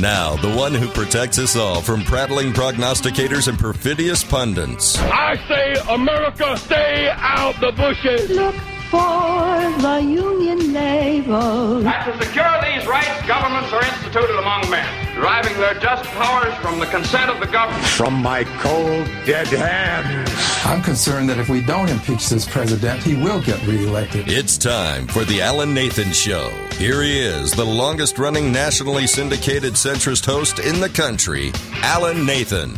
Now, the one who protects us all from prattling prognosticators and perfidious pundits. I say, America, stay out the bushes. Look for the Union label. And to secure these rights, governments are instituted among men, deriving their just powers from the consent of the government. From my cold, dead hands. I'm concerned that if we don't impeach this president, he will get reelected. It's time for the Alan Nathan Show. Here he is, the longest running nationally syndicated centrist host in the country, Alan Nathan.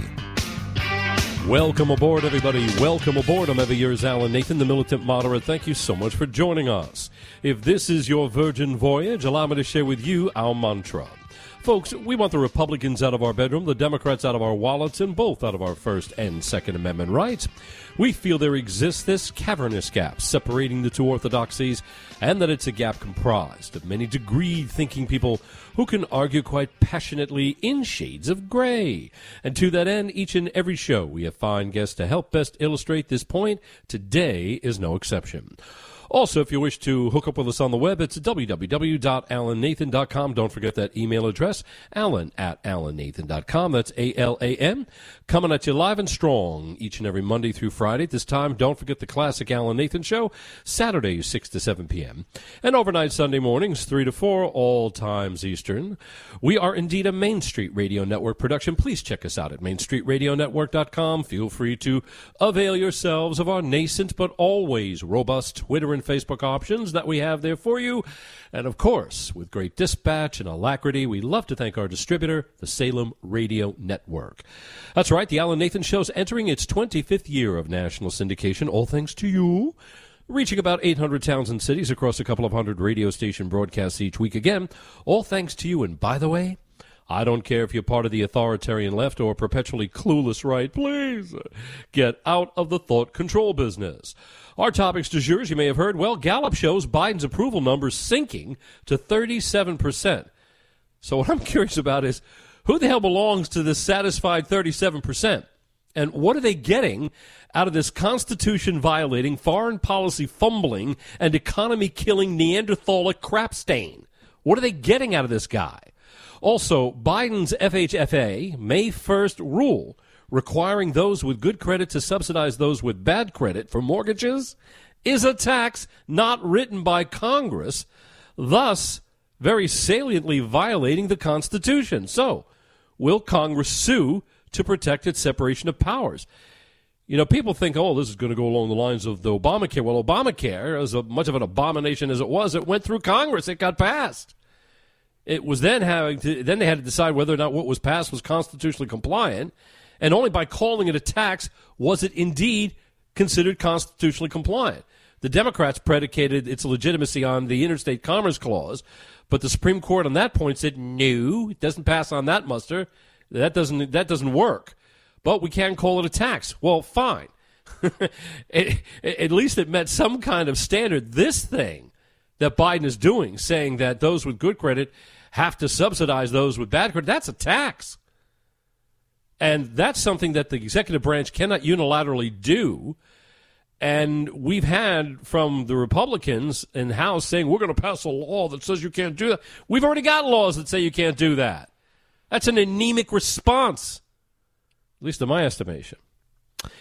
Welcome aboard, everybody. Welcome aboard. I'm every year's Alan Nathan, the militant moderate. Thank you so much for joining us. If this is your virgin voyage, allow me to share with you our mantra. Folks, we want the Republicans out of our bedroom, the Democrats out of our wallets, and both out of our First and Second Amendment rights. We feel there exists this cavernous gap separating the two orthodoxies, and that it's a gap comprised of many degreed thinking people who can argue quite passionately in shades of gray. And to that end, each and every show we have fine guests to help best illustrate this point. Today is no exception. Also, if you wish to hook up with us on the web, it's www.alannathan.com. Don't forget that email address, alan at alannathan.com. That's A-L-A-N. Coming at you live and strong each and every Monday through Friday. At this time, don't forget the classic Alan Nathan Show, Saturdays 6 to 7 p.m. And overnight Sunday mornings, 3 to 4, all times Eastern. We are indeed a Main Street Radio Network production. Please check us out at mainstreetradionetwork.com. Feel free to avail yourselves of our nascent but always robust Twitter and Facebook options that we have there for you. And of course, with great dispatch and alacrity, we love to thank our distributor, the Salem Radio Network. That's right, the Alan Nathan Show's entering its 25th year of national syndication, all thanks to you. Reaching about 800 towns and cities across a couple of hundred radio station broadcasts each week. Again, all thanks to you. And by the way, I don't care if you're part of the authoritarian left or perpetually clueless right. Please get out of the thought control business. Our topics du jour, as you may have heard, well, Gallup shows Biden's approval numbers sinking to 37%. So what I'm curious about is who the hell belongs to this satisfied 37%? And what are they getting out of this constitution violating, foreign policy fumbling, and economy killing Neanderthalic crap stain? What are they getting out of this guy? Also, Biden's FHFA May 1st rule requiring those with good credit to subsidize those with bad credit for mortgages is a tax not written by Congress, thus very saliently violating the Constitution. So, will Congress sue to protect its separation of powers? You know, people think, oh, this is going to go along the lines of the Obamacare. Well, Obamacare, as much of an abomination as it was, it went through Congress. It got passed. It was then having to, then they had to decide whether or not what was passed was constitutionally compliant, and only by calling it a tax was it indeed considered constitutionally compliant. The Democrats predicated its legitimacy on the Interstate Commerce Clause, but the Supreme Court on that point said no, it doesn't pass on that muster. That doesn't that doesn't work. But we can call it a tax. Well, fine. at least it met some kind of standard. This thing that Biden is doing, saying that those with good credit have to subsidize those with bad credit, that's a tax. And that's something that the executive branch cannot unilaterally do. And we've had from the Republicans in House saying we're going to pass a law that says you can't do that. We've already got laws that say you can't do that. That's an anemic response, at least in my estimation.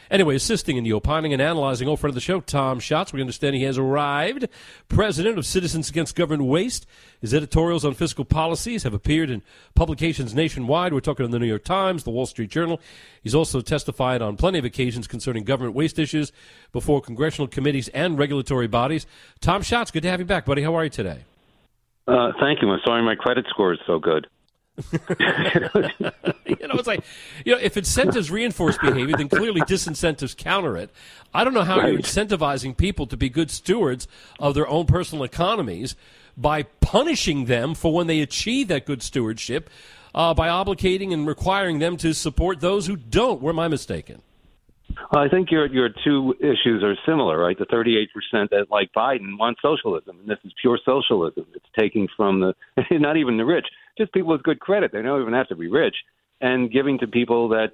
Anyway, assisting in the opining and analyzing, old friend of the show, Tom Schatz. We understand he has arrived. President of Citizens Against Government Waste. His editorials on fiscal policies have appeared in publications nationwide. We're talking in the New York Times, the Wall Street Journal. He's also testified on plenty of occasions concerning government waste issues before congressional committees and regulatory bodies. Tom Schatz, good to have you back, buddy. How are you today? Uh, thank you. I'm sorry my credit score is so good. you know, it's like, you know, if incentives reinforce behavior, then clearly disincentives counter it. I don't know how Right. you're incentivizing people to be good stewards of their own personal economies by punishing them for when they achieve that good stewardship, uh, by obligating and requiring them to support those who don't. Where am I mistaken? Well, I think your your two issues are similar, right? The 38 percent that, like Biden, want socialism, and this is pure socialism. It's taking from the not even the rich, just people with good credit. They don't even have to be rich, and giving to people that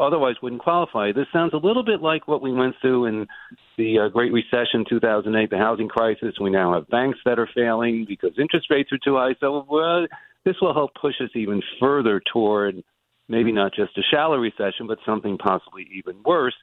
otherwise wouldn't qualify. This sounds a little bit like what we went through in the uh, Great Recession, 2008, the housing crisis. We now have banks that are failing because interest rates are too high. So uh, this will help push us even further toward maybe not just a shallow recession, but something possibly even worse.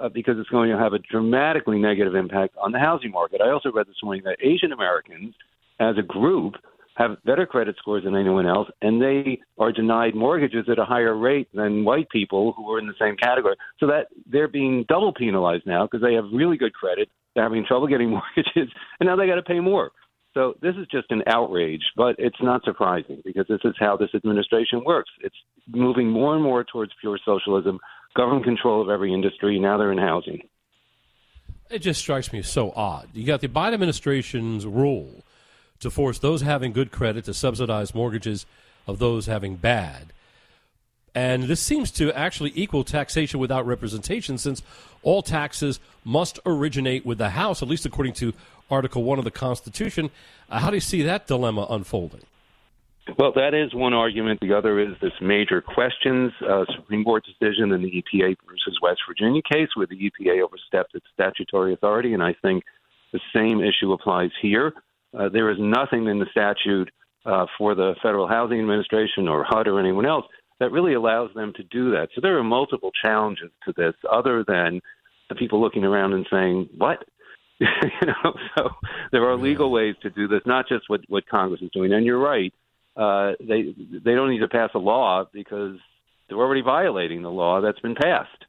Uh, because it's going to have a dramatically negative impact on the housing market. I also read this morning that Asian Americans, as a group, have better credit scores than anyone else, and they are denied mortgages at a higher rate than white people who are in the same category. So that they're being double penalized now because they have really good credit, they're having trouble getting mortgages, and now they got to pay more. So this is just an outrage, but it's not surprising because this is how this administration works. It's moving more and more towards pure socialism, government control of every industry. Now they're in housing. It just strikes me as so odd. You got the Biden administration's rule to force those having good credit to subsidize mortgages of those having bad. And this seems to actually equal taxation without representation since all taxes must originate with the House, at least according to Article 1 of the Constitution. Uh, how do you see that dilemma unfolding? Well, that is one argument. The other is this major questions uh, Supreme Court decision in the EPA versus West Virginia case, where the EPA overstepped its statutory authority, and I think the same issue applies here. Uh, there is nothing in the statute uh, for the Federal Housing Administration or HUD or anyone else that really allows them to do that. So there are multiple challenges to this, other than the people looking around and saying, "What?" you know. So there are legal ways to do this, not just what what Congress is doing. And you're right; uh, they they don't need to pass a law because they're already violating the law that's been passed.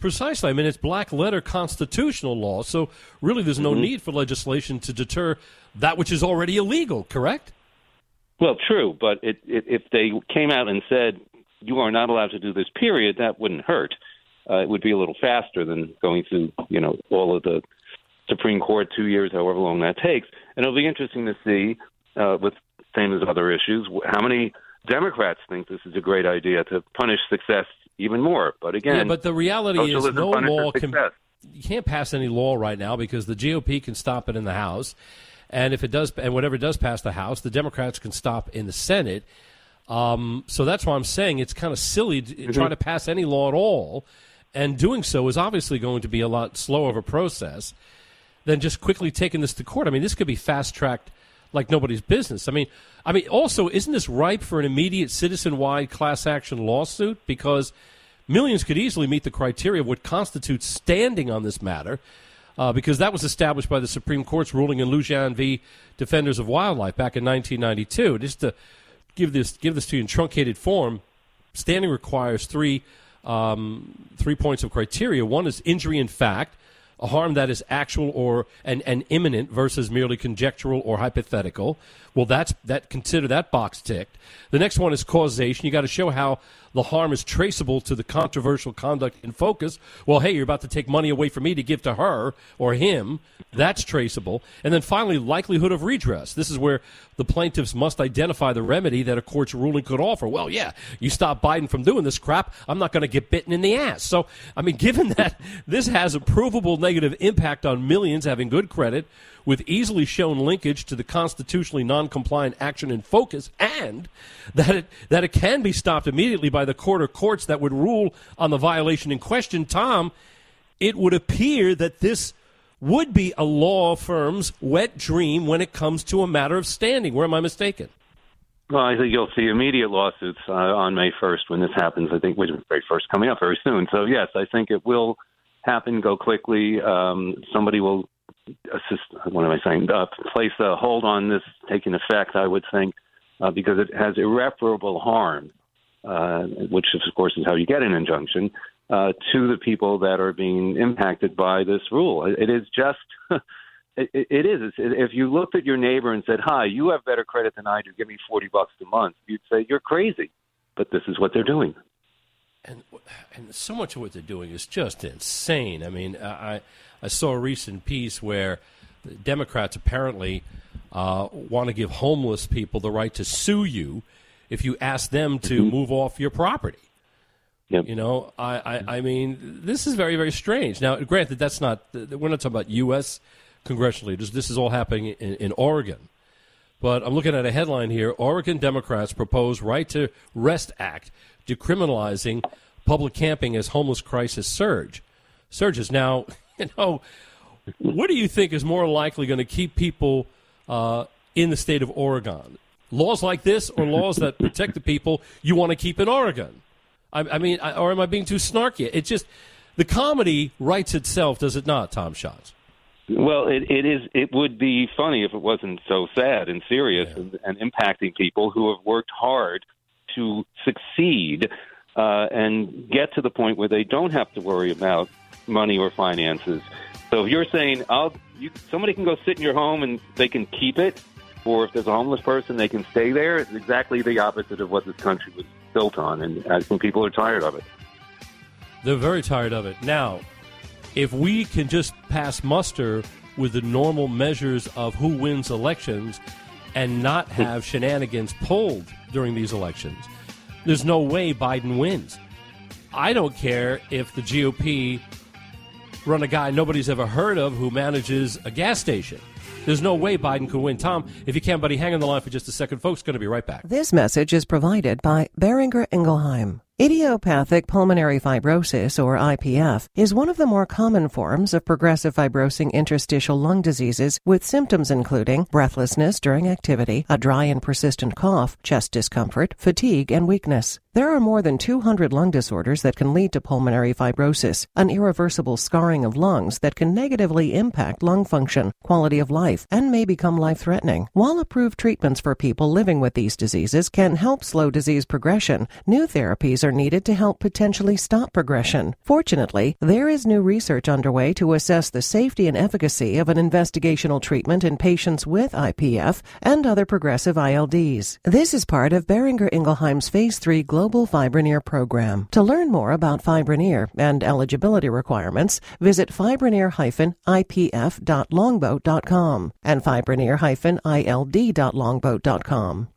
Precisely. I mean, it's black letter constitutional law, so really there's no mm-hmm. need for legislation to deter that which is already illegal, correct? Well, true, but it, it, if they came out and said you are not allowed to do this, period, that wouldn't hurt. Uh, it would be a little faster than going through, you know, all of the Supreme Court two years, however long that takes. And it'll be interesting to see, uh, with same as other issues, how many Democrats think this is a great idea to punish success even more. But again, yeah, but the reality is no law can. You can't pass any law right now because the GOP can stop it in the House, and if it does, and whatever does pass the House, the Democrats can stop in the Senate. Um, so that's why I'm saying it's kind of silly to mm-hmm. try to pass any law at all, and doing so is obviously going to be a lot slower of a process than just quickly taking this to court. I mean, this could be fast tracked like nobody's business. I mean, I mean, also, isn't this ripe for an immediate citizen-wide class action lawsuit? Because millions could easily meet the criteria of what constitutes standing on this matter, uh, because that was established by the Supreme Court's ruling in Lujan v. Defenders of Wildlife back in 1992. Just to give this give this to you in truncated form, standing requires three um, three points of criteria. One is injury in fact a harm that is actual or and, and imminent versus merely conjectural or hypothetical. Well, that's that consider that box ticked. The next one is causation. You got to show how the harm is traceable to the controversial conduct in focus. Well, hey, you're about to take money away from me to give to her or him. That's traceable. And then finally, likelihood of redress. This is where the plaintiffs must identify the remedy that a court's ruling could offer. Well, yeah, you stop Biden from doing this crap, I'm not going to get bitten in the ass. So, I mean, given that this has a provable negative impact on millions having good credit, with easily shown linkage to the constitutionally non-compliant action in focus, and that it, that it can be stopped immediately by the court or courts that would rule on the violation in question, Tom, it would appear that this would be a law firm's wet dream when it comes to a matter of standing. Where am I mistaken? Well, I think you'll see immediate lawsuits uh, on May 1st when this happens. I think which is May 1st coming up very soon. So yes, I think it will happen, go quickly. Um, somebody will assist, what am I saying, uh, place a hold on this taking effect, I would think, uh, because it has irreparable harm, uh, which of course is how you get an injunction, uh, to the people that are being impacted by this rule. It is just. it, it is. If you looked at your neighbor and said, "Hi, you have better credit than I do. Give me forty bucks a month," you'd say, "You're crazy." But this is what they're doing and and so much of what they're doing is just insane. I mean, I I saw a recent piece where Democrats apparently uh, want to give homeless people the right to sue you if you ask them to mm-hmm. move off your property. Yep. You know, I, I, I mean, this is very, very strange. Now, granted, that's not, we're not talking about U.S. congressional leaders. This is all happening in, in Oregon. But I'm looking at a headline here Oregon Democrats propose Right to Rest Act decriminalizing public camping as homeless crisis surge surges. Now, you know, what do you think is more likely going to keep people uh, in the state of Oregon? Laws like this or laws that protect the people you want to keep in Oregon. I, I mean, I, or am I being too snarky? It just the comedy writes itself, does it not, Tom Schatz? Well, it, it is. It would be funny if it wasn't so sad and serious yeah. and, and, impacting people who have worked hard to succeed uh, and get to the point where they don't have to worry about money or finances. So if you're saying, "I'll," you, somebody can go sit in your home and they can keep it, or if there's a homeless person, they can stay there. It's exactly the opposite of what this country was built on, and I think people are tired of it. They're very tired of it now if we can just pass muster with the normal measures of who wins elections and not have shenanigans pulled during these elections, there's no way Biden wins. I don't care if the GOP run a guy nobody's ever heard of who manages a gas station. There's no way Biden could win. Tom, if you can, buddy, hang on the line for just a second. Folks, going to be right back. This message is provided by Boehringer Ingelheim. Idiopathic pulmonary fibrosis, or IPF, is one of the more common forms of progressive fibrosing interstitial lung diseases with symptoms including breathlessness during activity, a dry and persistent cough, chest discomfort, fatigue, and weakness. There are more than 200 lung disorders that can lead to pulmonary fibrosis, an irreversible scarring of lungs that can negatively impact lung function, quality of life, and may become life threatening. While approved treatments for people living with these diseases can help slow disease progression, new therapies are needed to help potentially stop progression. Fortunately, there is new research underway to assess the safety and efficacy of an investigational treatment in patients with IPF and other progressive ILDs. This is part of Boehringer Ingelheim's Phase 3 Global Global Fibroneer program. To learn more about Fibroneer and eligibility requirements, visit fibroneer-ipf.longboat.com and fibroneer-ild.longboat.com.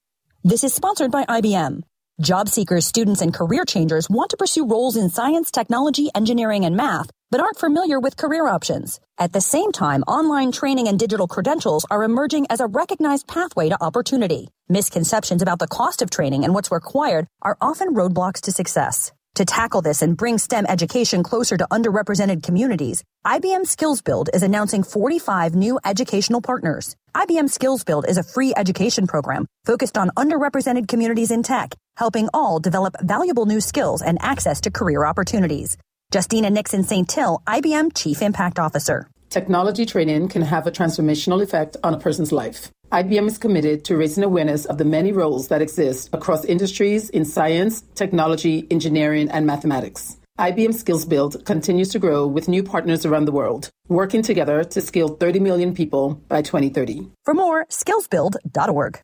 This is sponsored by IBM. Job seekers, students, and career changers want to pursue roles in science, technology, engineering, and math, but aren't familiar with career options. At the same time, online training and digital credentials are emerging as a recognized pathway to opportunity. Misconceptions about the cost of training and what's required are often roadblocks to success. To tackle this and bring STEM education closer to underrepresented communities, IBM Skills Build is announcing 45 new educational partners. IBM Skills Build is a free education program focused on underrepresented communities in tech, helping all develop valuable new skills and access to career opportunities. Justina Nixon-Saintil, IBM Chief Impact Officer. Technology training can have a transformational effect on a person's life. IBM is committed to raising awareness of the many roles that exist across industries in science, technology, engineering, and mathematics. IBM Skills Build continues to grow with new partners around the world, working together to skill 30 million people by 2030. For more, skillsbuild.org.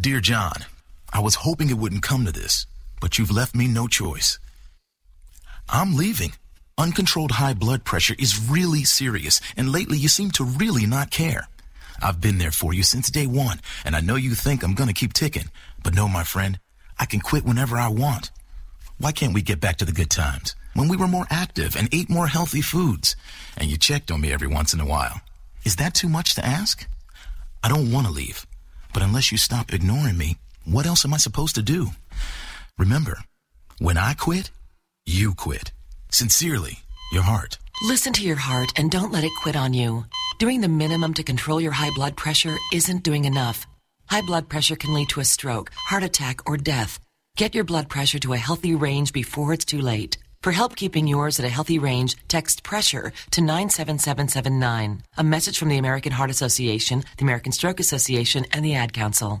Dear John, I was hoping it wouldn't come to this, but you've left me no choice. I'm leaving. Uncontrolled high blood pressure is really serious, and lately you seem to really not care. I've been there for you since day one, and I know you think I'm gonna keep ticking. But no, my friend, I can quit whenever I want. Why can't we get back to the good times? When we were more active and ate more healthy foods, and you checked on me every once in a while. Is that too much to ask? I don't want to leave, but unless you stop ignoring me, what else am I supposed to do? Remember, when I quit, you quit. Sincerely, your heart. Listen to your heart and don't let it quit on you. Doing the minimum to control your high blood pressure isn't doing enough. High blood pressure can lead to a stroke, heart attack, or death. Get your blood pressure to a healthy range before it's too late. For help keeping yours at a healthy range, text pressure to 97779. A message from the American Heart Association, the American Stroke Association, and the Ad Council.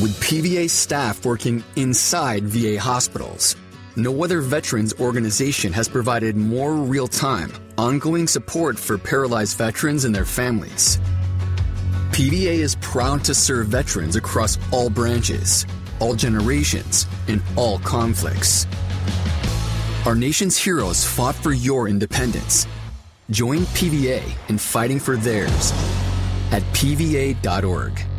With PVA staff working inside VA hospitals, no other veterans organization has provided more real time, ongoing support for paralyzed veterans and their families. PVA is proud to serve veterans across all branches, all generations, and all conflicts. Our nation's heroes fought for your independence. Join PVA in fighting for theirs at PVA.org.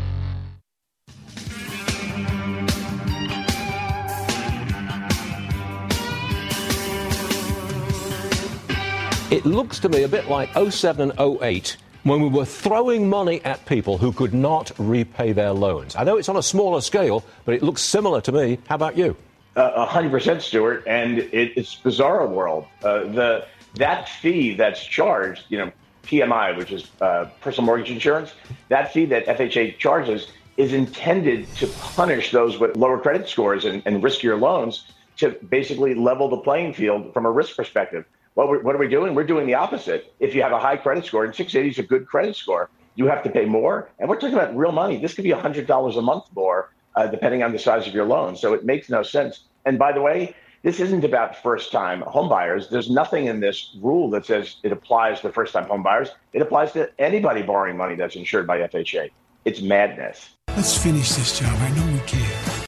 It looks to me a bit like 07 and 08 when we were throwing money at people who could not repay their loans. I know it's on a smaller scale, but it looks similar to me. How about you? Hundred percent, Stuart, and it, it's bizarre world. Uh, the that fee that's charged, you know, PMI, which is uh, personal mortgage insurance, that fee that FHA charges is intended to punish those with lower credit scores and, and riskier loans to basically level the playing field from a risk perspective. What, what are we doing? We're doing the opposite. If you have a high credit score, and 680 is a good credit score, you have to pay more. And we're talking about real money. This could be $100 a month more, uh, depending on the size of your loan. So it makes no sense. And by the way, this isn't about first time homebuyers. There's nothing in this rule that says it applies to first time homebuyers. It applies to anybody borrowing money that's insured by FHA. It's madness. Let's finish this job. I know we can.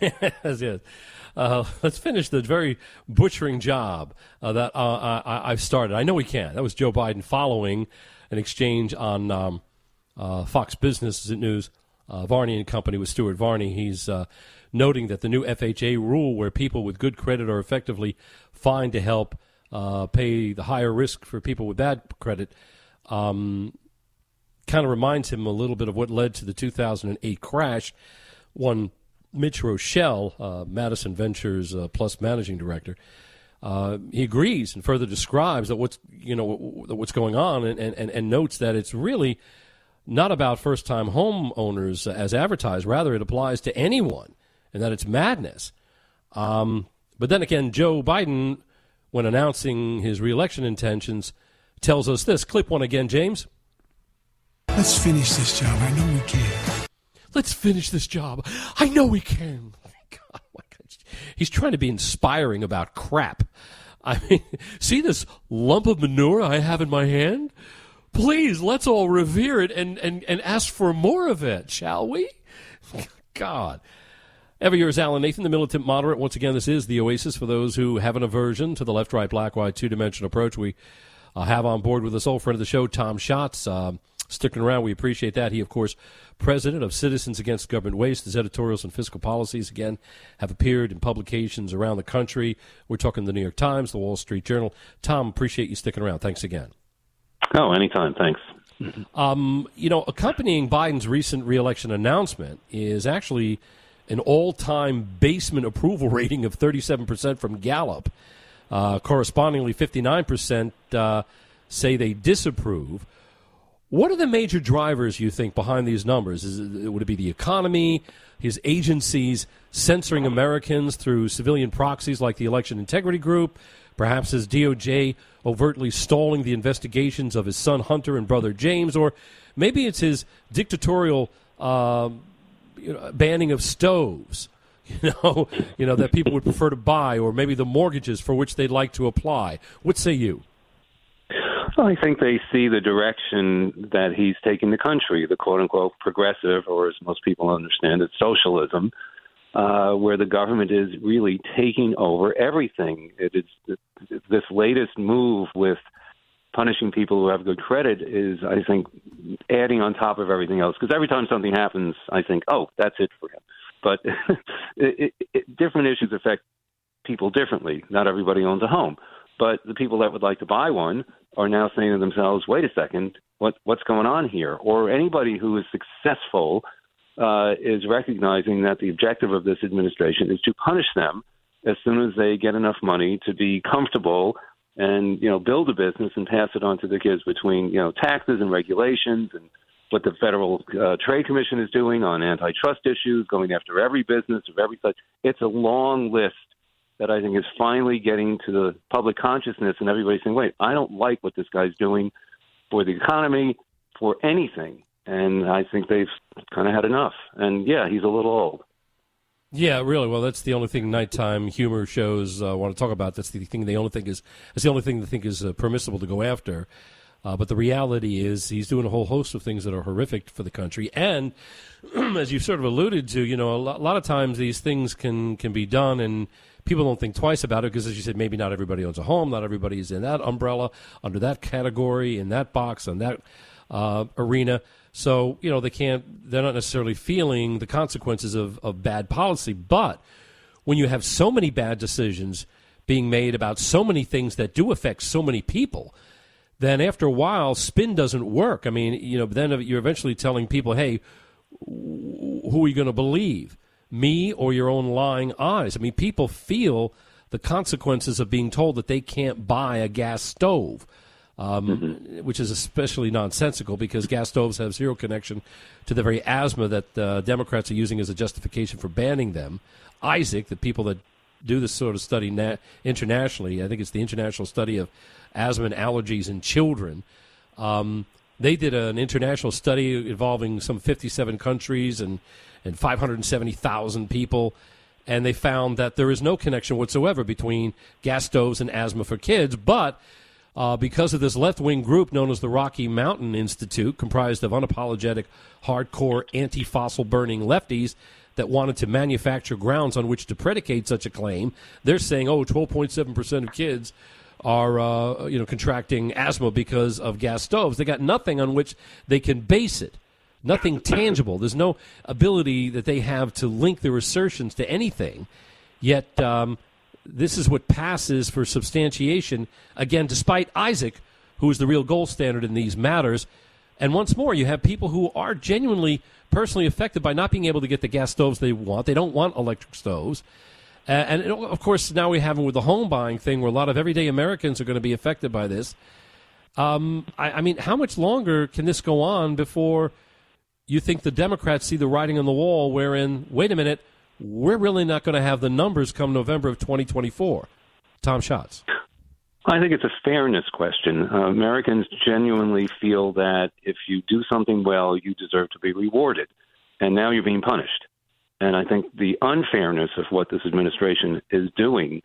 yes, yes. Uh, let's finish the very butchering job uh, that uh, I, have started. I know we can. That was Joe Biden following an exchange on um, uh, Fox Business News. Uh, Varney and Company with Stuart Varney. He's uh, noting that the new FHA rule, where people with good credit are effectively fined to help pay the higher risk for people with bad credit, um, kind of reminds him a little bit of what led to the 2008 crash. One Mitch Roschelle, uh, Madison Ventures uh, Plus managing director, uh, he agrees and further describes that what's you know what's going on and, and, and notes that it's really not about first time homeowners as advertised. Rather, it applies to anyone, and that it's madness. Um, but then again, Joe Biden, when announcing his reelection intentions, tells us this. Clip one again, James. Let's finish this job. I know we can. Let's finish this job. I know we can. God, He's trying to be inspiring about crap. I mean, see this lump of manure I have in my hand? Please, let's all revere it and, and, and ask for more of it, shall we? God. Every year is Alan Nathan, the militant moderate. Once again, this is the oasis for those who have an aversion to the left, right, black, white, two dimensional approach. We uh, have on board with us old friend of the show, Tom Schatz. Uh, sticking around. We appreciate that. He, of course, president of Citizens Against Government Waste. His editorials and fiscal policies, again, have appeared in publications around the country. We're talking the New York Times, the Wall Street Journal. Tom, appreciate you sticking around. Thanks again. Oh, anytime. Thanks. Um, you know, accompanying Biden's recent reelection announcement is actually an all time basement approval rating of 37% from Gallup. Uh, correspondingly, 59% uh, say they disapprove. What are the major drivers you think behind these numbers? It, would it be the economy, his agencies censoring Americans through civilian proxies like the Election Integrity Group, perhaps his DOJ overtly stalling the investigations of his son Hunter and brother James, or maybe it's his dictatorial uh, you know, banning of stoves? You know, you know that people would prefer to buy, or maybe the mortgages for which they'd like to apply. What say you? I think they see the direction that he's taking the country, the quote unquote progressive, or as most people understand it, socialism, uh, where the government is really taking over everything. It is this latest move with punishing people who have good credit is, I think, adding on top of everything else. Because every time something happens, I think, oh, that's it for him. But it, it, different issues affect people differently. Not everybody owns a home. But the people that would like to buy one are now saying to themselves, wait a second, what, what's going on here? Or anybody who is successful uh, is recognizing that the objective of this administration is to punish them as soon as they get enough money to be comfortable and you know build a business and pass it on to their kids between you know taxes and regulations and what the Federal uh, Trade Commission is doing on antitrust issues, going after every business of every such. It's a long list that I think is finally getting to the public consciousness and everybody's saying, wait, I don't like what this guy's doing for the economy, for anything. And I think they've kind of had enough. And yeah, he's a little old. Yeah, really. Well, that's the only thing nighttime humor shows uh, want to talk about. That's the thing they only think is that's the only thing they think is uh, permissible to go after. Uh, but the reality is, he's doing a whole host of things that are horrific for the country. And as you've sort of alluded to, you know, a lot, a lot of times these things can can be done and people don't think twice about it because, as you said, maybe not everybody owns a home, not everybody is in that umbrella, under that category, in that box, in that uh, arena. So you know they can't. They're not necessarily feeling the consequences of, of bad policy. But when you have so many bad decisions, being made about so many things that do affect so many people, then after a while, spin doesn't work. I mean, you know, then you're eventually telling people, hey, who are you going to believe? Me or your own lying eyes? I mean, people feel the consequences of being told that they can't buy a gas stove. Um, mm-hmm. Which is especially nonsensical because gas stoves have zero connection to the very asthma that uh, Democrats are using as a justification for banning them. ISAAC, the people that do this sort of study na- internationally, I think it's the International Study of Asthma and Allergies in Children. Um, they did an international study involving some 57 countries and, and 570,000 people and they found that there is no connection whatsoever between gas stoves and asthma for kids. But uh, because of this left wing group known as the Rocky Mountain Institute, comprised of unapologetic, hardcore, anti fossil burning lefties that wanted to manufacture grounds on which to predicate such a claim, they're saying, oh, 12.7% of kids are uh, you know contracting asthma because of gas stoves. They got nothing on which they can base it nothing tangible. There's no ability that they have to link their assertions to anything. Yet, um, this is what passes for substantiation, again, despite ISAAC, who is the real gold standard in these matters. And once more, you have people who are genuinely personally affected by not being able to get the gas stoves they want. They don't want electric stoves. Uh, and of course, now we have it with the home buying thing where a lot of everyday Americans are going to be affected by this. Um, I, I mean, how much longer can this go on before you think the Democrats see the writing on the wall wherein, wait a minute, we're really not going to have the numbers come November of 2024? Tom Schatz. I think it's a fairness question. Uh, Americans genuinely feel that if you do something well, you deserve to be rewarded. And now you're being punished. And I think the unfairness of what this administration is doing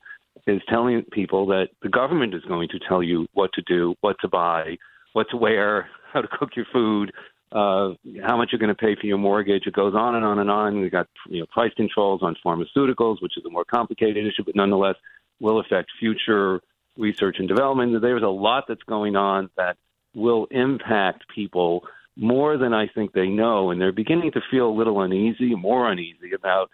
is telling people that the government is going to tell you what to do, what to buy, what to wear, how to cook your food, uh, how much you're going to pay for your mortgage. It goes on and on and on. We've got you know price controls on pharmaceuticals, which is a more complicated issue, but nonetheless will affect future research and development. There's a lot that's going on that will impact people more than I think they know, and they're beginning to feel a little uneasy, more uneasy about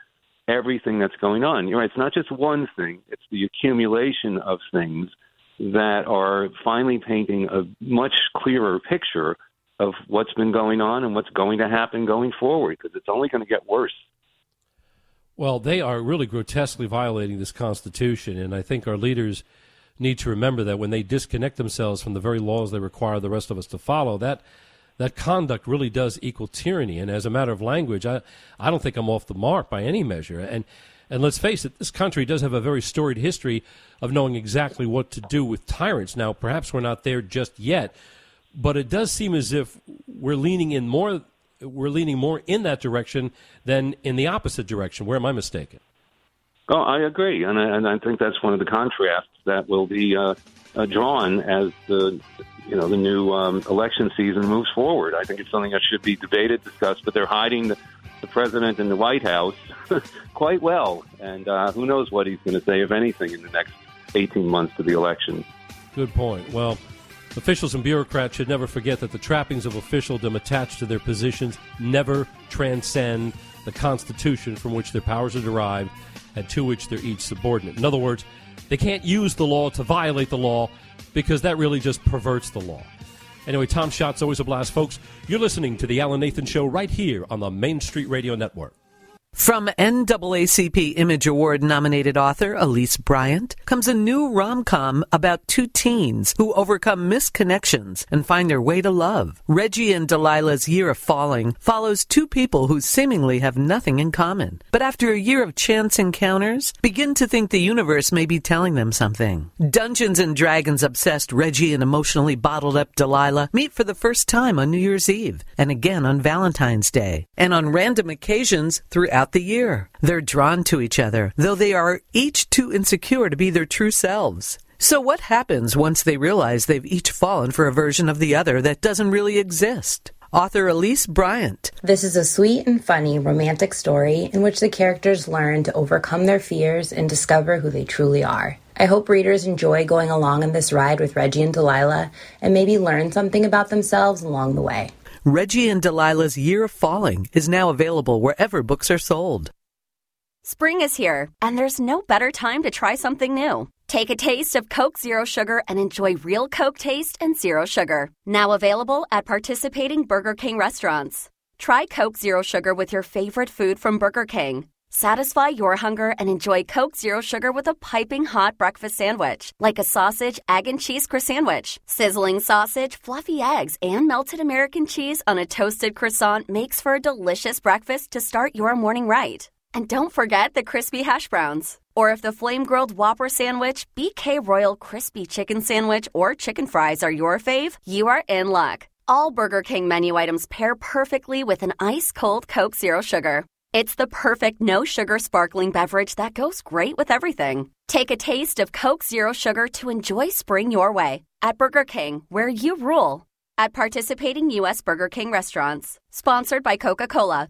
everything that's going on. You're right; it's not just one thing; it's the accumulation of things that are finally painting a much clearer picture of what's been going on and what's going to happen going forward because it's only going to get worse. Well, they are really grotesquely violating this Constitution, and I think our leaders need to remember that when they disconnect themselves from the very laws they require the rest of us to follow, that that conduct really does equal tyranny. And as a matter of language, I, I don't think I'm off the mark by any measure. And and let's face it, this country does have a very storied history of knowing exactly what to do with tyrants. Now, perhaps we're not there just yet, but it does seem as if we're leaning in more we're leaning more in that direction than in the opposite direction. Where am I mistaken? Oh, I agree, and I, and I think that's one of the contrasts that will be uh, uh, drawn as the you know the new um, election season moves forward. I think it's something that should be debated, discussed, but they're hiding the, the president in the White House quite well, and uh, who knows what he's going to say, if anything, in the next 18 months to the election. Good point. Well. Officials and bureaucrats should never forget that the trappings of officialdom attached to their positions never transcend the Constitution from which their powers are derived and to which they're each subordinate. In other words, they can't use the law to violate the law because that really just perverts the law. Anyway, Tom Schatz, always a blast. Folks, you're listening to The Alan Nathan Show right here on the Main Street Radio Network. From NAACP Image Award nominated author Elise Bryant comes a new rom com about two teens who overcome misconnections and find their way to love. Reggie and Delilah's Year of Falling follows two people who seemingly have nothing in common, but after a year of chance encounters, begin to think the universe may be telling them something. Dungeons and Dragons obsessed Reggie and emotionally bottled up Delilah meet for the first time on New Year's Eve and again on Valentine's Day, and on random occasions throughout throughout the year. They're drawn to each other, though they are each too insecure to be their true selves. So, what happens once they realize they've each fallen for a version of the other that doesn't really exist? Author Elise Bryant. This is a sweet and funny romantic story in which the characters learn to overcome their fears and discover who they truly are. I hope readers enjoy going along on this ride with Reggie and Delilah and maybe learn something about themselves along the way. Reggie and Delilah's Year of Falling is now available wherever books are sold. Spring is here, and there's no better time to try something new. Take a taste of Coke Zero Sugar and enjoy real Coke taste and zero sugar. Now available at participating Burger King restaurants. Try Coke Zero Sugar with your favorite food from Burger King. Satisfy your hunger and enjoy Coke Zero Sugar with a piping hot breakfast sandwich, like a sausage, egg, and cheese croissant. Sandwich. Sizzling sausage, fluffy eggs, and melted American cheese on a toasted croissant makes for a delicious breakfast to start your morning right. And don't forget the crispy hash browns. Or if the flame grilled Whopper sandwich, BK Royal Crispy Chicken Sandwich, or chicken fries are your fave, you are in luck. All Burger King menu items pair perfectly with an ice cold Coke Zero Sugar. It's the perfect no sugar sparkling beverage that goes great with everything. Take a taste of Coke Zero Sugar to enjoy spring your way at Burger King, where you rule. At participating U.S. Burger King restaurants. Sponsored by Coca Cola.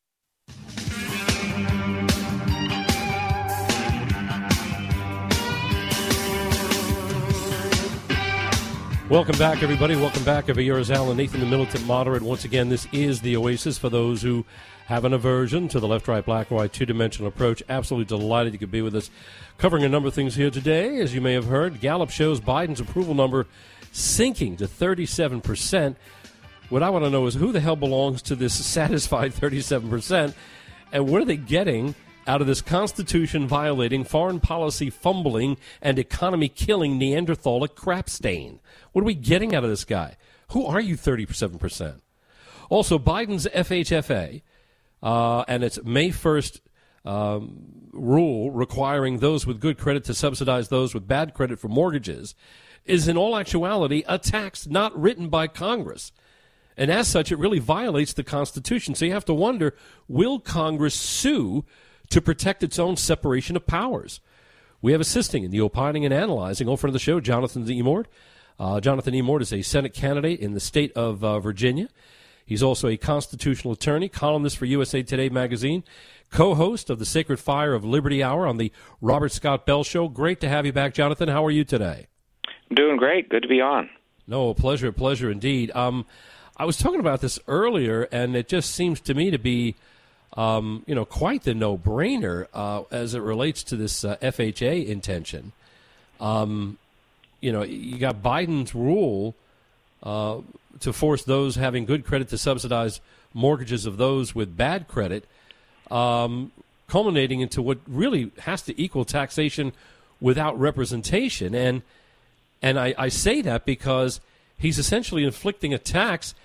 Welcome back, everybody. Welcome back. Over here is Alan Nathan, the militant moderate. Once again, this is the Oasis for those who have an aversion to the left, right, black, white, two dimensional approach. Absolutely delighted you could be with us. Covering a number of things here today. As you may have heard, Gallup shows Biden's approval number sinking to 37%. What I want to know is who the hell belongs to this satisfied 37%, and what are they getting out of this Constitution violating, foreign policy fumbling, and economy killing Neanderthalic crap stain? What are we getting out of this guy? Who are you, 37%? Also, Biden's FHFA uh, and its May 1st um, rule requiring those with good credit to subsidize those with bad credit for mortgages is in all actuality a tax not written by Congress. And as such, it really violates the Constitution. So you have to wonder will Congress sue to protect its own separation of powers. We have assisting in the opining and analyzing, old friend of the show, Jonathan Emord. Uh, Jonathan Emord is a Senate candidate in the state of uh, Virginia. He's also a constitutional attorney, columnist for USA Today magazine, co host of the Sacred Fire of Liberty Hour on the Robert Scott Bell Show. Great to have you back, Jonathan. How are you today? I'm doing great. Good to be on. No, pleasure, pleasure indeed. Um, I was talking about this earlier, and it just seems to me to be, um, you know, quite the no-brainer uh, as it relates to this uh, FHA intention. Um, you know, you got Biden's rule uh, to force those having good credit to subsidize mortgages of those with bad credit, um, culminating into what really has to equal taxation without representation. And and I, I say that because he's essentially inflicting a tax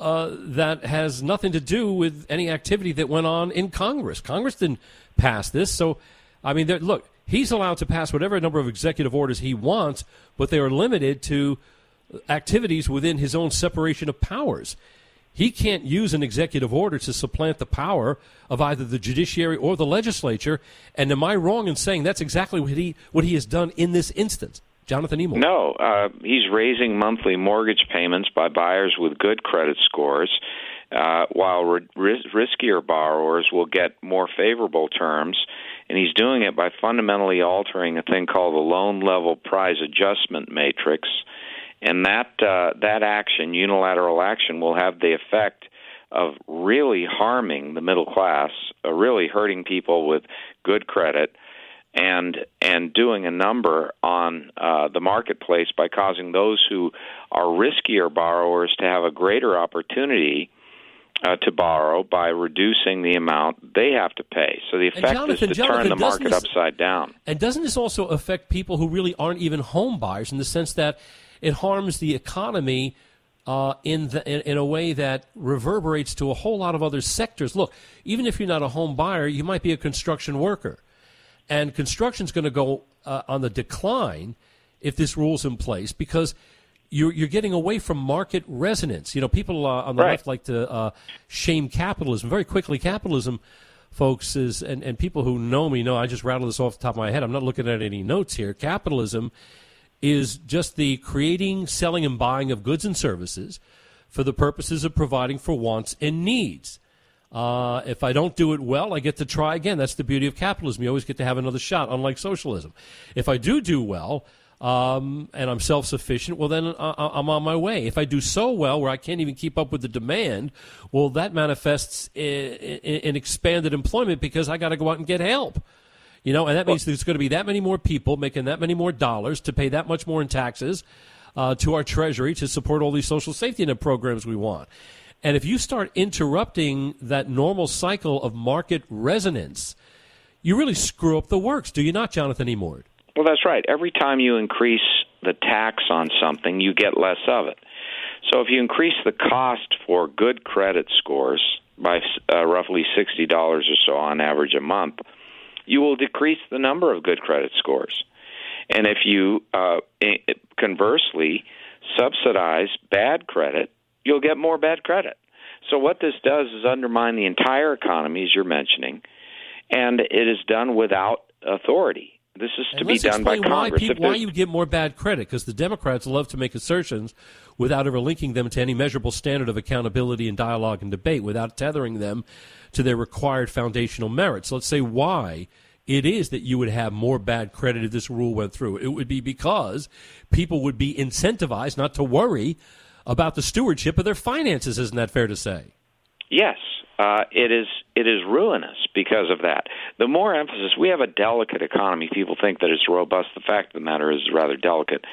uh, that has nothing to do with any activity that went on in Congress. Congress didn't pass this, so I mean, look, he's allowed to pass whatever number of executive orders he wants, but they are limited to activities within his own separation of powers. He can't use an executive order to supplant the power of either the judiciary or the legislature. And am I wrong in saying that's exactly what he what he has done in this instance? Jonathan Emord. No, uh, he's raising monthly mortgage payments by buyers with good credit scores, uh, while ris- riskier borrowers will get more favorable terms. And he's doing it by fundamentally altering a thing called the loan level price adjustment matrix. And that uh, that action, unilateral action, will have the effect of really harming the middle class, uh, really hurting people with good credit and and doing a number on uh, the marketplace by causing those who are riskier borrowers to have a greater opportunity uh, to borrow by reducing the amount they have to pay. So the effect Jonathan, is to Jonathan, turn the market this, upside down. And doesn't this also affect people who really aren't even home buyers in the sense that it harms the economy? Uh, in, the, in, in a way that reverberates to a whole lot of other sectors. Look, even if you're not a home buyer, you might be a construction worker and construction is going to go uh, on the decline if this rule's in place because you're, you're getting away from market resonance. You know, people uh, on the right. left like to uh, shame capitalism. Very quickly, capitalism, folks, is, and, and people who know me know I just rattle this off the top of my head. I'm not looking at any notes here. Capitalism is just the creating, selling, and buying of goods and services for the purposes of providing for wants and needs. Uh, if I don't do it well, I get to try again. That's the beauty of capitalism. You always get to have another shot, unlike socialism. If I do do well, um, and I'm self sufficient, well, then I'm on my way. If I do so well where I can't even keep up with the demand, well, that manifests in, in expanded employment because I got to go out and get help. You know, and that means there's going to be that many more people making that many more dollars to pay that much more in taxes uh, to our treasury to support all these social safety net programs we want. And if you start interrupting that normal cycle of market resonance, you really screw up the works, do you not, Jonathan Emord? Well, that's right. Every time you increase the tax on something, you get less of it. So if you increase the cost for good credit scores by uh, roughly $60 or so on average a month, you will decrease the number of good credit scores. And if you uh, conversely subsidize bad credit, you'll get more bad credit. So what this does is undermine the entire economy, as you're mentioning, and it is done without authority. This is to and be done by Congress. Why, people, why you get more bad credit? Because the Democrats love to make assertions without ever linking them to any measurable standard of accountability and dialogue and debate, without tethering them to their required foundational merits. Let's say why it is that you would have more bad credit if this rule went through. It would be because people would be incentivized not to worry about the stewardship of their finances. Isn't that fair to say? Yes, uh, it is. It is ruinous because of that. The more emphasis we have a delicate economy. People think that it's robust. The fact of the matter is rather delicate.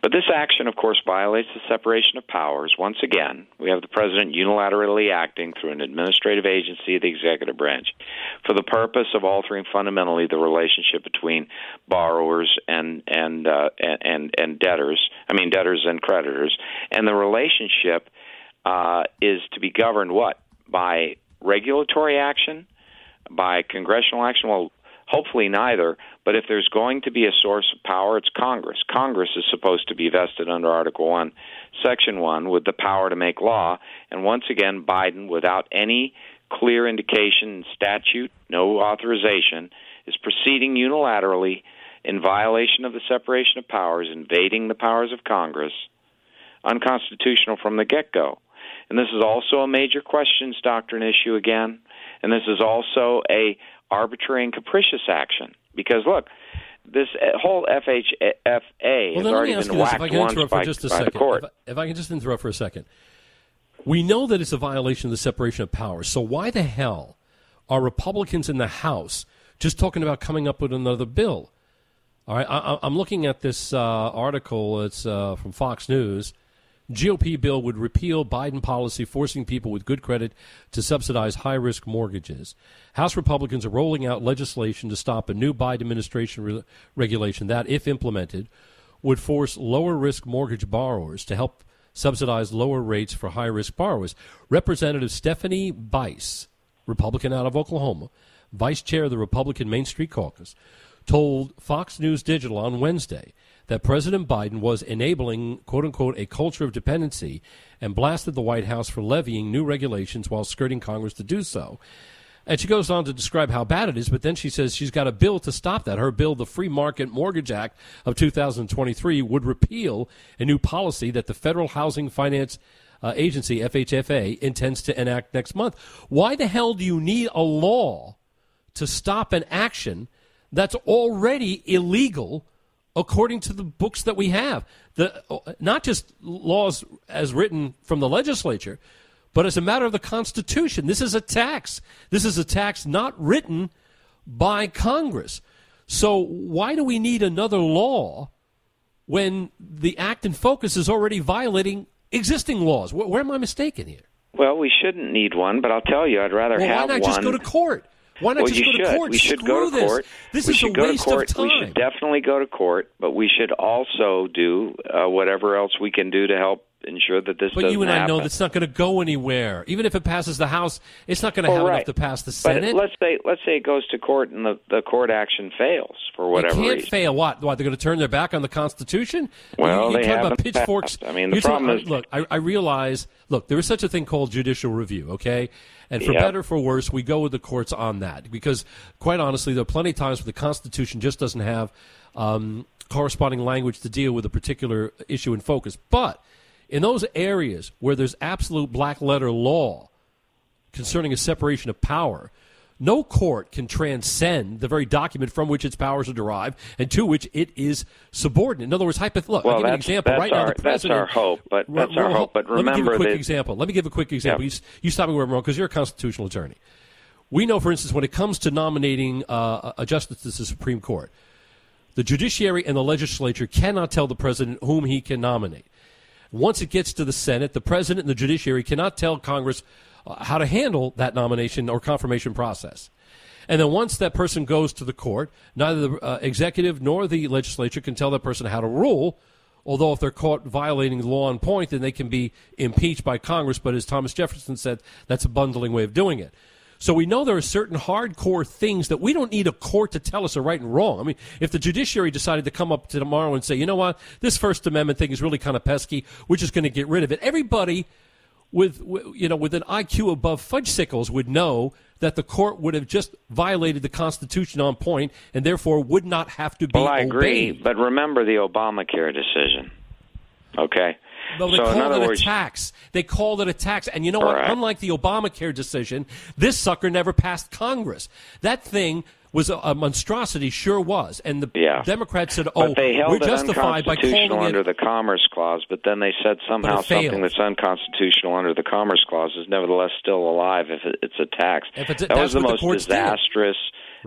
But this action, of course, violates the separation of powers. Once again, we have the president unilaterally acting through an administrative agency of the executive branch for the purpose of altering fundamentally the relationship between borrowers and and uh, and and debtors. I mean, debtors and creditors, and the relationship uh, is to be governed what by regulatory action, by congressional action? Well, hopefully neither. But if there's going to be a source of power, it's Congress. Congress is supposed to be vested under Article 1, Section 1, with the power to make law. And once again, Biden, without any clear indication, statute, no authorization, is proceeding unilaterally in violation of the separation of powers, invading the powers of Congress, unconstitutional from the get go. And this is also a major questions doctrine issue again, and this is also a arbitrary and capricious action because look, this uh, whole FHFA well, has already been whacked once by, just a by second. the court. If, if I can just interrupt for a second. We know that it's a violation of the separation of powers. So why the hell are Republicans in the House just talking about coming up with another bill? All right, I, am looking at this uh, article. It's uh, from Fox News. GOP bill would repeal Biden policy forcing people with good credit to subsidize high risk mortgages. House Republicans are rolling out legislation to stop a new Biden administration re- regulation that, if implemented, would force lower risk mortgage borrowers to help subsidize lower rates for high risk borrowers. Representative Stephanie Bice, Republican out of Oklahoma, vice chair of the Republican Main Street Caucus, told Fox News Digital on Wednesday that President Biden was enabling, quote unquote, a culture of dependency and blasted the White House for levying new regulations while skirting Congress to do so. And she goes on to describe how bad it is, but then she says she's got a bill to stop that. Her bill, the Free Market Mortgage Act of 2023, would repeal a new policy that the Federal Housing Finance uh, Agency, FHFA, intends to enact next month. Why the hell do you need a law to stop an action that's already illegal according to the books that we have. The, not just laws as written from the legislature, but as a matter of the Constitution. This is a tax. This is a tax not written by Congress. So why do we need another law when the act in focus is already violating existing laws? Where, where am I mistaken here? Well, we shouldn't need one, but I'll tell you, I'd rather well, have why not one. just go to court? Why not well, just you go should. to court? We should Screw go to this. court. This we is should a go waste to court. of time. We should definitely go to court, but we should also do uh, whatever else we can do to help ensure that this but you and I know happen. that's not going to go anywhere. Even if it passes the House, it's not going to Well, have right. enough to pass the But Senate. let's say let's say it goes to court and the, the court action fails for whatever it can't reason. fail. What? What? They're going to turn their back on the Constitution? Well, you, they talk about pitchforks. passed. I mean, the talking- problem is- look. I, I realize. Look, there is such a thing called judicial review. Okay, and for Yep. better for worse, we go with the courts on that because, quite honestly, there are plenty of times where the Constitution just doesn't have um, corresponding language to deal with a particular issue in focus. But in those areas where there's absolute black letter law concerning a separation of power, no court can transcend the very document from which its powers are derived and to which it is subordinate. In other words, hypoth- look, Well, I'll give you an that's- example. that's right now, our- the that's president. our hope, but- Well, that's our hope, but let me give you a quick that- example. Let me give a quick example. You, s- you stop me where I'm wrong because you're a constitutional attorney. We know, for instance, when it comes to nominating uh, a justice to the Supreme Court, the judiciary and the legislature cannot tell the president whom he can nominate. Once it gets to the Senate, the president and the judiciary cannot tell Congress uh, how to handle that nomination or confirmation process. And then once that person goes to the court, neither the uh, executive nor the legislature can tell that person how to rule. Although if they're caught violating the law on point, then they can be impeached by Congress. But as Thomas Jefferson said, that's a bundling way of doing it. So we know there are certain hardcore things that we don't need a court to tell us are right and wrong. I mean, if the judiciary decided to come up to tomorrow and say, you know what, this First Amendment thing is really kind of pesky, we're just going to get rid of it. Everybody with you know with an IQ above fudge sickles would know that the court would have just violated the Constitution on point and therefore would not have to be Well, I agree, but remember the Obamacare decision. Okay. But they so called it words, a tax. They called it a tax. And you know what? Correct. Unlike the Obamacare decision, this sucker never passed Congress. That thing was a, a monstrosity, sure was. And the Yeah. Democrats said, oh, we're justified by calling unconstitutional it. under the Commerce Clause, but then they said somehow But it failed. something that's unconstitutional under the Commerce Clause is nevertheless still alive if it's a tax. If it's a- that was the the most did. disastrous,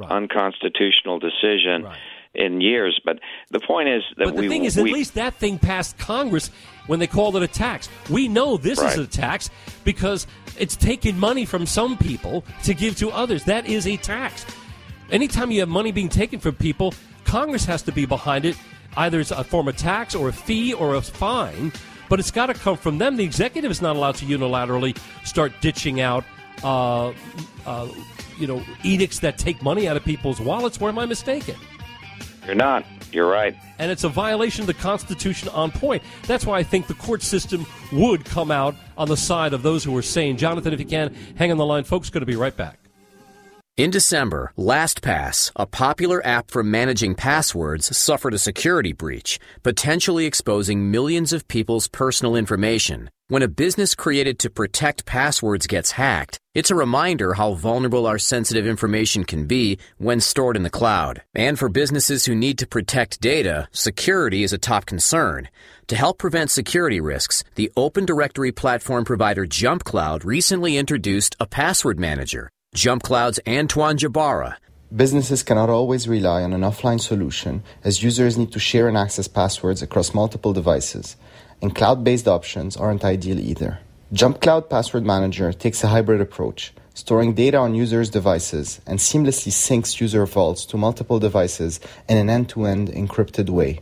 unconstitutional decision in years. But the point is that we But the we thing is, we, at least that thing passed Congress when they called it a tax. We know this Right. is a tax because it's taking money from some people to give to others. That is a tax. Anytime you have money being taken from people, Congress has to be behind it. Either it's a form of tax or a fee or a fine, but it's got to come from them. The executive is not allowed to unilaterally start ditching out, uh, uh, you know, edicts that take money out of people's wallets. Where am I mistaken? You're not. You're right. And it's a violation of the Constitution on point. That's why I think the court system would come out on the side of those who are sane. Jonathan, if you can, hang on the line. Folks, going to be right back. In December, LastPass, a popular app for managing passwords, suffered a security breach, potentially exposing millions of people's personal information. When a business created to protect passwords gets hacked, it's a reminder how vulnerable our sensitive information can be when stored in the cloud. And for businesses who need to protect data, security is a top concern. To help prevent security risks, the open directory platform provider JumpCloud recently introduced a password manager. JumpCloud's Antoine Jebara. Businesses cannot always rely on an offline solution as users need to share and access passwords across multiple devices, and cloud based options aren't ideal either. JumpCloud Password Manager takes a hybrid approach, storing data on users' devices and seamlessly syncs user vaults to multiple devices in an end to end encrypted way.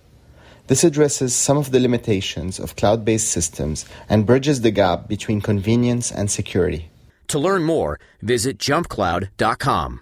This addresses some of the limitations of cloud based systems and bridges the gap between convenience and security. To learn more, visit jumpcloud.com.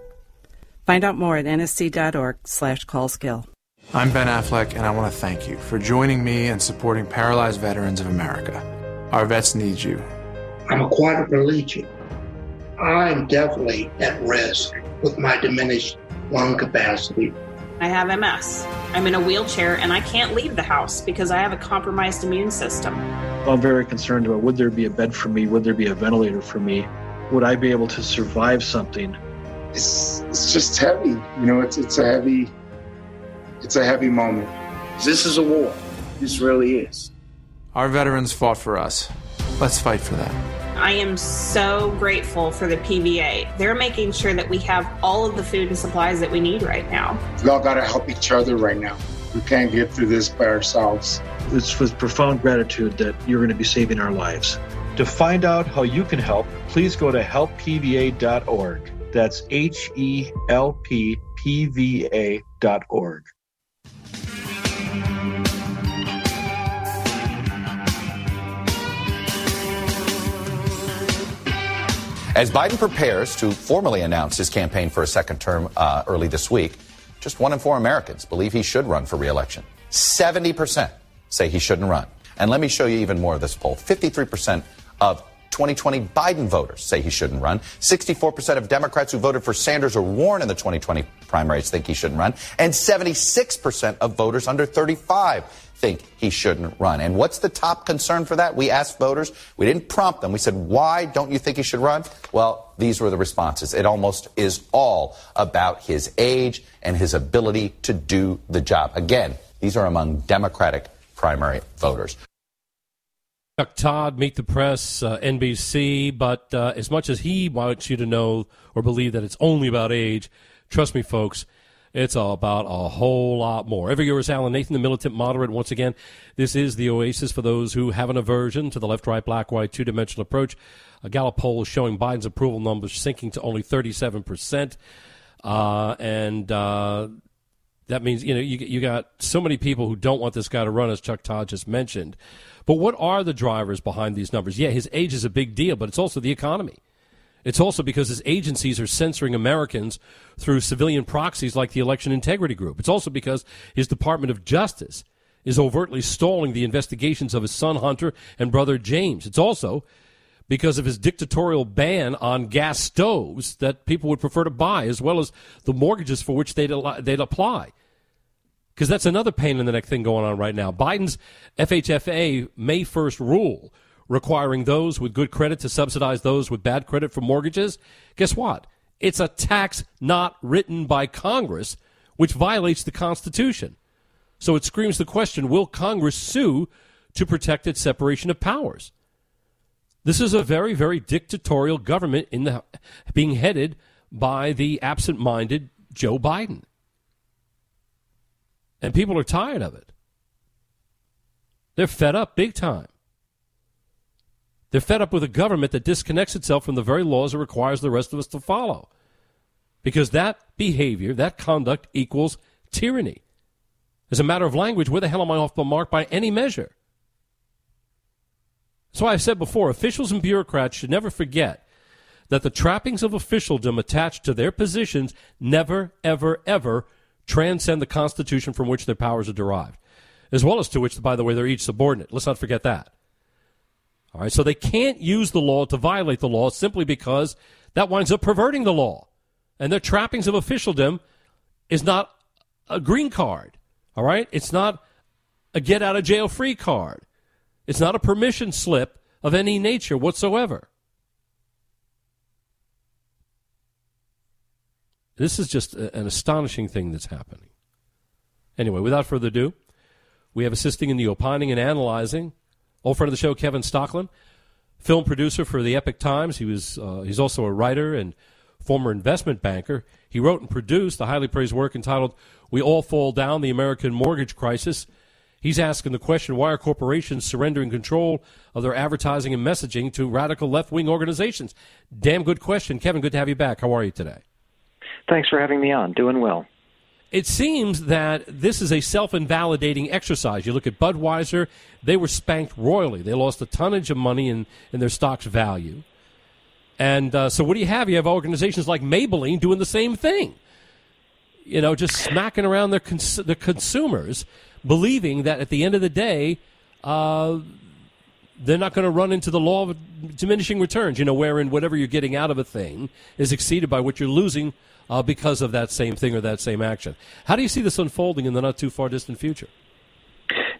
Find out more at nsc.org slash callskill. I'm Ben Affleck, and I want to thank you for joining me and supporting Paralyzed Veterans of America. Our vets need you. I'm a quadriplegic. I'm definitely at risk with my diminished lung capacity. I have MS. I'm in a wheelchair and I can't leave the house because I have a compromised immune system. I'm very concerned about would there be a bed for me? Would there be a ventilator for me? Would I be able to survive something? It's, it's just heavy. You know, it's, it's a heavy, it's a heavy moment. This is a war. This really is. Our veterans fought for us. Let's fight for them. I am so grateful for the PVA. They're making sure that we have all of the food and supplies that we need right now. We all got to help each other right now. We can't get through this by ourselves. It's with profound gratitude that you're going to be saving our lives. To find out how you can help, please go to helppva.org. That's H E L P P V A dot org. As Biden prepares to formally announce his campaign for a second term uh, early this week, just one in four Americans believe he should run for reelection. 70% say he shouldn't run. And let me show you even more of this poll. 53% of 2020 Biden voters say he shouldn't run. 64% of Democrats who voted for Sanders or Warren in the 2020 primaries think he shouldn't run. And 76% of voters under 35 think he shouldn't run. And what's the top concern for that? We asked voters. We didn't prompt them. We said, why don't you think he should run? Well, these were the responses. It almost is all about his age and his ability to do the job. Again, these are among Democratic primary voters. Chuck Todd, Meet the Press, uh, NBC. But uh, as much as he wants you to know or believe that it's only about age, trust me, folks, it's all about a whole lot more. Every year is Alan Nathan, the militant moderate. Once again, this is the oasis for those who have an aversion to the left, right, black, white, two dimensional approach. A Gallup poll is showing Biden's approval numbers sinking to only 37%. Uh, and uh, that means, you know, you, you got so many people who don't want this guy to run, as Chuck Todd just mentioned. But what are the drivers behind these numbers? Yeah, his age is a big deal, but it's also the economy. It's also because his agencies are censoring Americans through civilian proxies like the Election Integrity Group. It's also because his Department of Justice is overtly stalling the investigations of his son Hunter and brother James. It's also because of his dictatorial ban on gas stoves that people would prefer to buy, as well as the mortgages for which they'd, they'd apply. Because that's another pain in the neck thing going on right now. Biden's FHFA May 1st rule requiring those with good credit to subsidize those with bad credit for mortgages. Guess what? It's a tax not written by Congress, which violates the Constitution. So it screams the question will Congress sue to protect its separation of powers? This is a very, very dictatorial government in the, being headed by the absent minded Joe Biden. And people are tired of it. They're fed up big time. They're fed up with a government that disconnects itself from the very laws it requires the rest of us to follow. Because that behavior, that conduct equals tyranny. As a matter of language, where the hell am I off the mark by any measure? So I've said before officials and bureaucrats should never forget that the trappings of officialdom attached to their positions never, ever, ever transcend the Constitution from which their powers are derived, as well as to which, by the way, they're each subordinate. Let's not forget that. All right, so they can't use the law to violate the law simply because that winds up perverting the law. And their trappings of officialdom is not a green card. All right, it's not a get out of jail free card. It's not a permission slip of any nature whatsoever. This is just a, an astonishing thing that's happening. Anyway, without further ado, we have assisting in the opining and analyzing old friend of the show, Kevin Stocklin, film producer for the Epoch Times. He was uh, he's also a writer and former investment banker. He wrote and produced the highly praised work entitled "We All Fall Down: The American Mortgage Crisis." He's asking the question: Why are corporations surrendering control of their advertising and messaging to radical left-wing organizations? Damn good question, Kevin. Good to have you back. How are you today? Thanks for having me on. Doing well. It seems that this is a self invalidating exercise. You look at Budweiser, they were spanked royally. They lost a tonnage of money in, in their stock's value. And uh, so, what do you have? You have organizations like Maybelline doing the same thing. You know, just smacking around their, cons- the consumers, believing that at the end of the day, uh, they're not going to run into the law of diminishing returns, you know, wherein whatever you're getting out of a thing is exceeded by what you're losing uh, because of that same thing or that same action. How do you see this unfolding in the not too far distant future?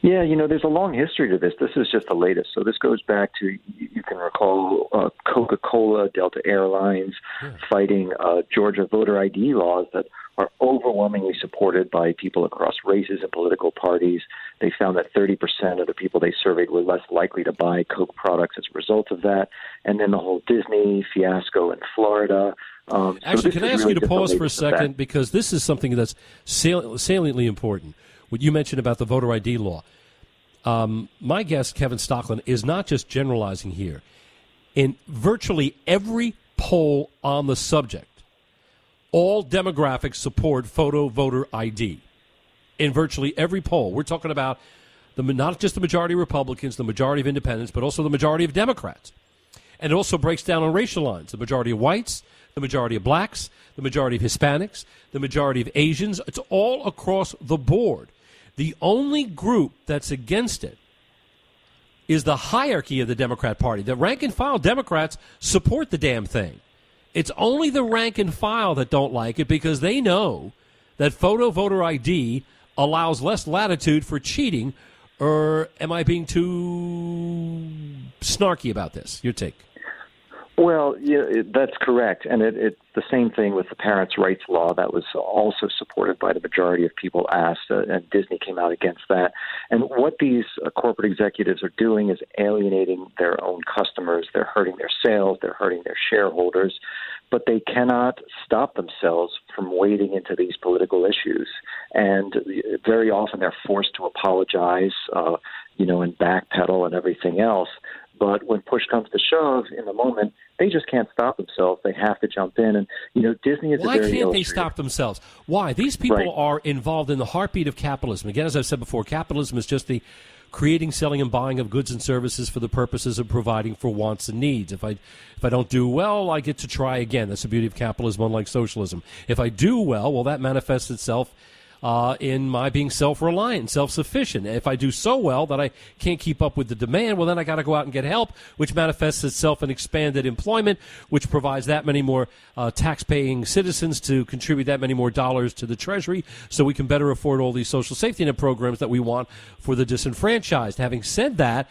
Yeah, you know, there's a long history to this. This is just the latest. So this goes back to you can recall uh, Coca-Cola, Delta Airlines yeah. fighting uh, Georgia voter ID laws that are overwhelmingly supported by people across races and political parties. They found that 30% of the people they surveyed were less likely to buy Coke products as a result of that. And then the whole Disney fiasco in Florida. Um, Actually, so can I ask really you to pause for a second because this is something that's sal- saliently important. what you mentioned about the voter ID law. Um, my guest, Kevin Stocklin, is not just generalizing here. In virtually every poll on the subject, all demographics support photo voter ID. In virtually every poll, we're talking about the not just the majority of Republicans, the majority of independents, but also the majority of Democrats. And it also breaks down on racial lines: the majority of whites, the majority of blacks, the majority of Hispanics, the majority of Asians. It's all across the board. The only group that's against it is the hierarchy of the Democrat Party. The rank and file Democrats support the damn thing. It's only the rank and file that don't like it because they know that photo voter ID allows less latitude for cheating. Or am I being too snarky about this? Your take. Well, yeah, it, that's correct, and it, it's the same thing with the parents' rights law that was also supported by the majority of people asked, uh, and Disney came out against that. And what these uh, corporate executives are doing is alienating their own customers. They're hurting their sales. They're hurting their shareholders, but they cannot stop themselves from wading into these political issues. And very often they're forced to apologize, uh, you know, and backpedal and everything else. But when push comes to shove, in the moment, they just can't stop themselves. They have to jump in, and you know, Disney is. Why a very can't they stop themselves? Why these people Right. are involved in the heartbeat of capitalism? Again, as I've said before, capitalism is just the creating, selling, and buying of goods and services for the purposes of providing for wants and needs. If I if I don't do well, I get to try again. That's the beauty of capitalism, unlike socialism. If I do well, well, that manifests itself uh, in my being self-reliant, self-sufficient. If I do so well that I can't keep up with the demand, well, then I got to go out and get help, which manifests itself in expanded employment, which provides that many more uh, tax-paying citizens to contribute that many more dollars to the treasury, so we can better afford all these social safety net programs that we want for the disenfranchised. Having said that,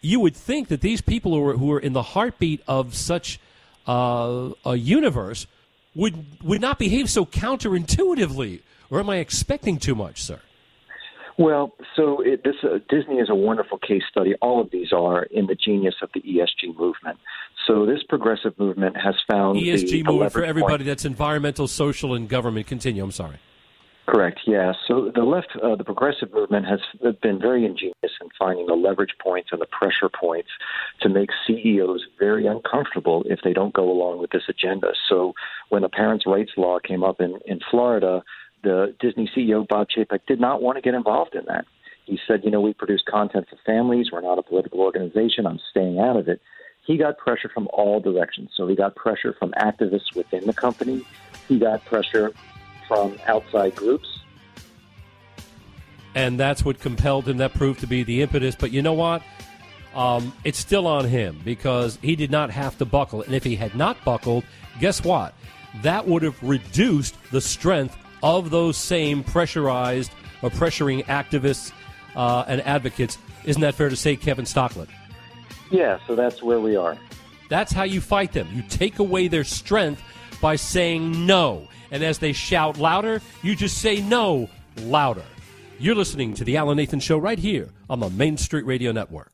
you would think that these people who are, who are in the heartbeat of such uh, a universe would would not behave so counterintuitively. Or am I expecting too much, sir? Well, so it, this uh, Disney is a wonderful case study. All of these are in the genius of the ESG movement. So this progressive movement has found ESG movement for everybody point- that's environmental, social, and government. Continue. I'm sorry. Correct. Yeah. So the left, uh, the progressive movement has been very ingenious in finding the leverage points and the pressure points to make CEOs very uncomfortable if they don't go along with this agenda. So when the parents' rights law came up in in Florida, the Disney CEO Bob Chapek did not want to get involved in that. He said, "You know, we produce content for families. We're not a political organization. I'm staying out of it." He got pressure from all directions. So he got pressure from activists within the company. He got pressure from outside groups. and that's what compelled him. That proved to be the impetus. But you know what? Um, it's still on him because he did not have to buckle. And if he had not buckled, guess what? That would have reduced the strength of those same pressurized or pressuring activists uh, and advocates. Isn't that fair to say, Kevin Stocklin? Yeah, so that's where we are. That's how you fight them. You take away their strength by saying no. And as they shout louder, you just say no louder. You're listening to The Alan Nathan Show right here on the Main Street Radio Network.